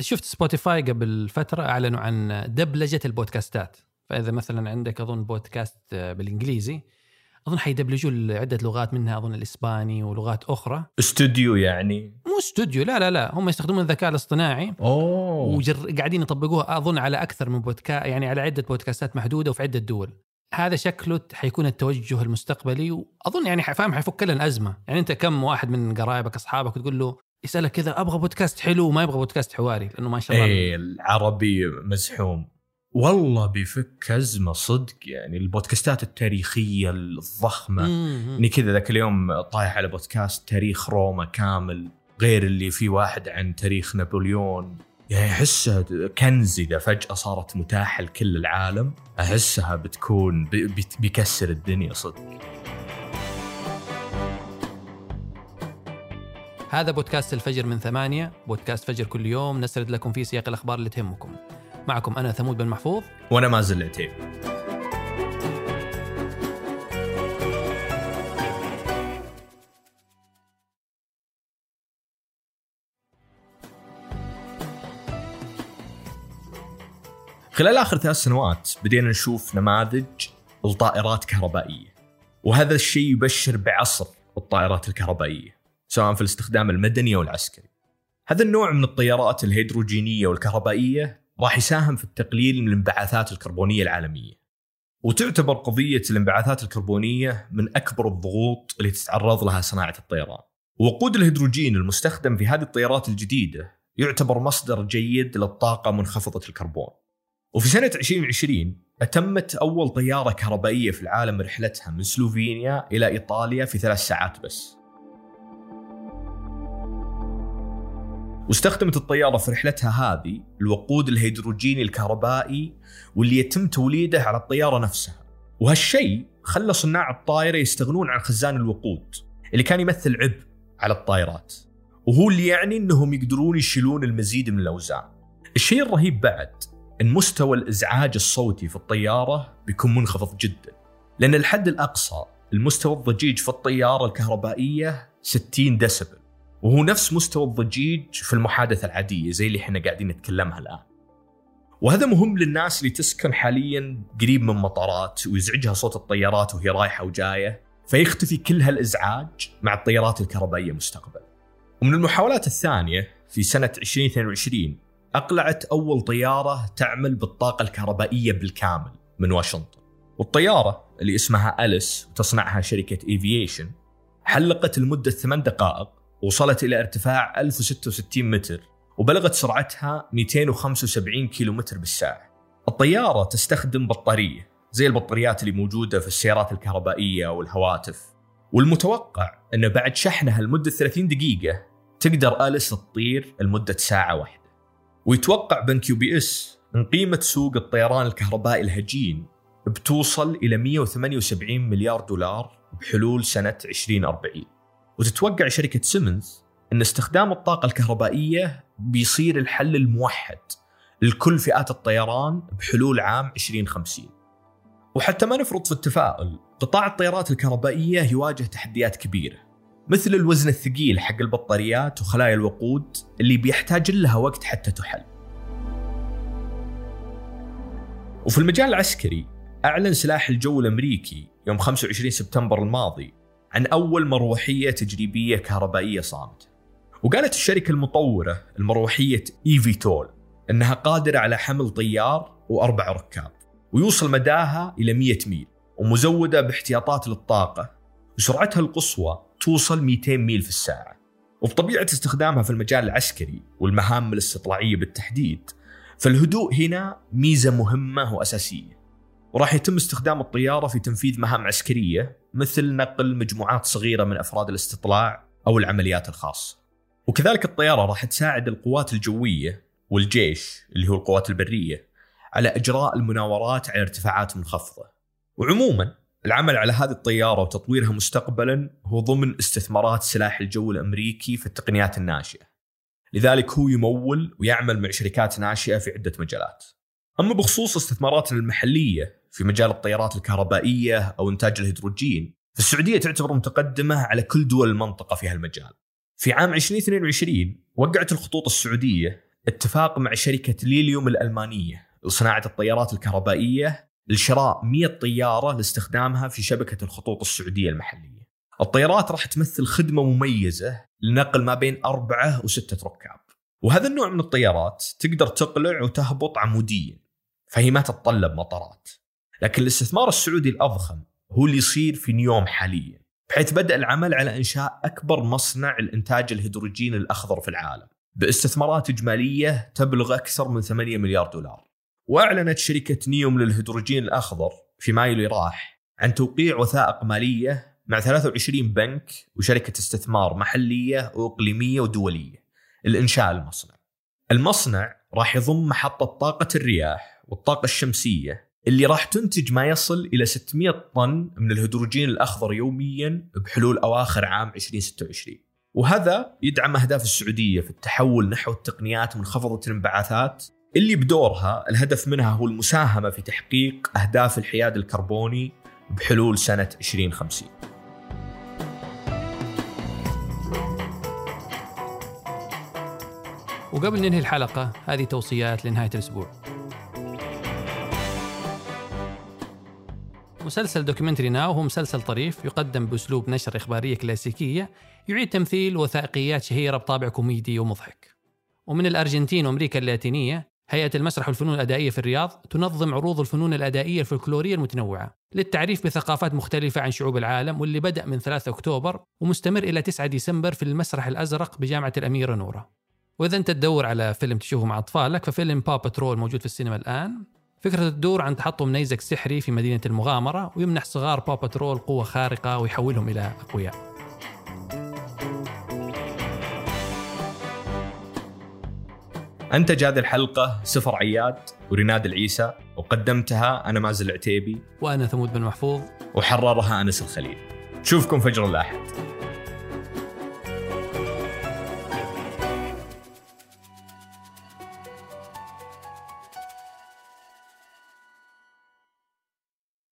شفت Spotify قبل فترة أعلنوا عن دبلجة البودكاستات. فإذا مثلا عندك أظن بودكاست بالإنجليزي أظن حيدبلجوا لعده لغات منها أظن الإسباني ولغات أخرى. استوديو يعني؟ مو استوديو لا لا لا. هم يستخدمون الذكاء الاصطناعي. أوه. وجر قاعدين يطبقوها أظن على أكثر من بودكاست يعني على عدة بودكاستات محدودة وفي عدة دول. هذا شكله حيكون التوجه المستقبلي وأظن يعني فاهم حيفك لنا أزمة. يعني أنت كم واحد من قرايبك أصحابك وتقول له يسألك كذا أبغى بودكاست حلو وما يبغى بودكاست حواري لأنه ما شاء الله إيه العربي مزحوم. والله بيفك أزمة صدق يعني البودكاستات التاريخية الضخمة. إني كذا ذاك اليوم طايح على بودكاست تاريخ روما كامل غير اللي في واحد عن تاريخ نابليون. يعني احسها كنز إذا فجأة صارت متاحة لكل العالم أحسها بتكون بي- بت- بيكسر الدنيا صدق. هذا بودكاست الفجر من ثمانية بودكاست فجر كل يوم نسرد لكم فيه سياق الأخبار اللي تهمكم. معكم أنا ثمود بن محفوظ. وأنا مازل العتيب خلال آخر ثلاث سنوات بدينا نشوف نماذج الطائرات كهربائيه وهذا الشيء يبشر بعصر الطائرات الكهربائية. سواء في الاستخدام المدني أو العسكري. هذا النوع من الطيارات الهيدروجينية والكهربائية راح يساهم في التقليل من الانبعاثات الكربونية العالمية. وتعتبر قضية الانبعاثات الكربونية من أكبر الضغوط اللي تتعرض لها صناعة الطيران. وقود الهيدروجين المستخدم في هذه الطيارات الجديدة يعتبر مصدر جيد للطاقة منخفضة الكربون. وفي سنة 2020 أتمت أول طيارة كهربائية في العالم رحلتها من سلوفينيا إلى إيطاليا في ثلاث ساعات بس. واستخدمت الطيارة في رحلتها هذه الوقود الهيدروجيني الكهربائي واللي يتم توليده على الطيارة نفسها. وهالشيء خلى صناع الطائرة يستغنون عن خزان الوقود اللي كان يمثل عبء على الطائرات. وهو اللي يعني إنهم يقدرون يشيلون المزيد من الأوزان. الشيء الرهيب بعد إن مستوى الإزعاج الصوتي في الطيارة بيكون منخفض جدا. لأن الحد الأقصى المستوى الضجيج في الطيارة الكهربائية 60 ديسبل. وهو نفس مستوى الضجيج في المحادثة العادية زي اللي إحنا قاعدين نتكلمها الآن. وهذا مهم للناس اللي تسكن حاليا قريب من مطارات ويزعجها صوت الطيارات وهي رايحة وجاية فيختفي كل هالإزعاج مع الطيارات الكهربائية مستقبلا. ومن المحاولات الثانية في سنة 2022 أقلعت أول طيارة تعمل بالطاقة الكهربائية بالكامل من واشنطن. والطيارة اللي اسمها أليس وتصنعها شركة ايفيشن حلقت لمدة ثمان دقائق وصلت إلى ارتفاع 1066 متر وبلغت سرعتها 275 كيلومتر بالساعة. الطيارة تستخدم بطارية زي البطاريات اللي موجودة في السيارات الكهربائية والهواتف. والمتوقع انه بعد شحنها لمدة 30 دقيقة تقدر Alice تطير لمدة ساعة واحدة. ويتوقع بنك UBS إن قيمة سوق الطيران الكهربائي الهجين بتوصل إلى 178 مليار دولار بحلول سنة 2040. وتتوقع شركة سيمنز إن استخدام الطاقة الكهربائية بيصير الحل الموحد لكل فئات الطيران بحلول عام 2050. وحتى ما نفرط في التفاؤل، قطاع الطيارات الكهربائية يواجه تحديات كبيرة مثل الوزن الثقيل حق البطاريات وخلايا الوقود اللي بيحتاج لها وقت حتى تحل. وفي المجال العسكري أعلن سلاح الجو الأمريكي يوم 25 سبتمبر الماضي عن أول مروحية تجريبية كهربائية صامتة. وقالت الشركة المطورة المروحية إيفي تول أنها قادرة على حمل طيار وأربع ركاب ويوصل مداها إلى 100 ميل ومزودة باحتياطات للطاقة. وسرعتها القصوى توصل 200 ميل في الساعة. وبطبيعة استخدامها في المجال العسكري والمهام الاستطلاعية بالتحديد فالهدوء هنا ميزة مهمة وأساسية. وراح يتم استخدام الطيارة في تنفيذ مهام عسكرية مثل نقل مجموعات صغيرة من أفراد الاستطلاع أو العمليات الخاصة. وكذلك الطيارة راح تساعد القوات الجوية والجيش اللي هو القوات البرية على إجراء المناورات على ارتفاعات منخفضة. وعموما العمل على هذه الطيارة وتطويرها مستقبلا هو ضمن استثمارات سلاح الجو الأمريكي في التقنيات الناشئة. لذلك هو يمول ويعمل مع شركات ناشئة في عدة مجالات. أما بخصوص استثماراتنا المحلية في مجال الطيارات الكهربائية أو إنتاج الهيدروجين. فالسعودية تعتبر متقدمة على كل دول المنطقة في هالمجال. في عام 2022 وقعت الخطوط السعودية اتفاق مع شركة ليليوم الألمانية لصناعة الطيارات الكهربائية لشراء 100 طيارة لاستخدامها في شبكة الخطوط السعودية المحلية. الطيارات راح تمثل خدمة مميزة لنقل ما بين أربعة وستة ركاب. وهذا النوع من الطيارات تقدر تقلع وتهبط عموديا فهي ما تتطلب مطارات. لكن الاستثمار السعودي الأضخم هو اللي يصير في نيوم حاليا بحيث بدأ العمل على إنشاء أكبر مصنع الإنتاج الهيدروجين الأخضر في العالم. باستثمارات إجمالية تبلغ أكثر من 8 مليار دولار. وأعلنت شركة نيوم للهيدروجين الأخضر في مايو اللي راح عن توقيع وثائق مالية مع 23 بنك وشركة استثمار محلية وإقليمية ودولية. لإنشاء المصنع. المصنع راح يضم محطة طاقة الرياح والطاقة الشمسية اللي راح تنتج ما يصل إلى 600 طن من الهيدروجين الأخضر يوميا بحلول أواخر عام 2026 وهذا يدعم أهداف السعودية في التحول نحو التقنيات منخفضة الانبعاثات. اللي بدورها الهدف منها هو المساهمة في تحقيق أهداف الحياد الكربوني بحلول سنة 2050 وقبل ننهي الحلقة هذه توصيات لنهاية الأسبوع. مسلسل Documentary Now هو مسلسل طريف يقدم بأسلوب نشرة إخبارية كلاسيكية يعيد تمثيل وثائقيات شهيرة بطابع كوميدي ومضحك. ومن الأرجنتين وأمريكا اللاتينية هيئة المسرح والفنون الأدائية في الرياض تنظم عروض الفنون الأدائية الفلكلورية المتنوعة للتعريف بثقافات مختلفة عن شعوب العالم واللي بدأ من 3 أكتوبر ومستمر إلى 9 ديسمبر في المسرح الأزرق بجامعة الأميرة نورة وإذا أنت تدور على فيلم تشوفه مع أطفالك ففيلم PAW Patrol موجود في السينما الآن. فكرة تدور عن تحطم نيزك سحري في مدينة المغامرة ويمنح صغار PAW Patrol قوة خارقة ويحولهم إلى أقوياء. أنتج هذه الحلقة سفر عياد وريناد العيسى وقدمتها أنا مازل العتيبي. وأنا ثمود بن محفوظ. وحررها أنس الخليل. نشوفكم فجر الأحد.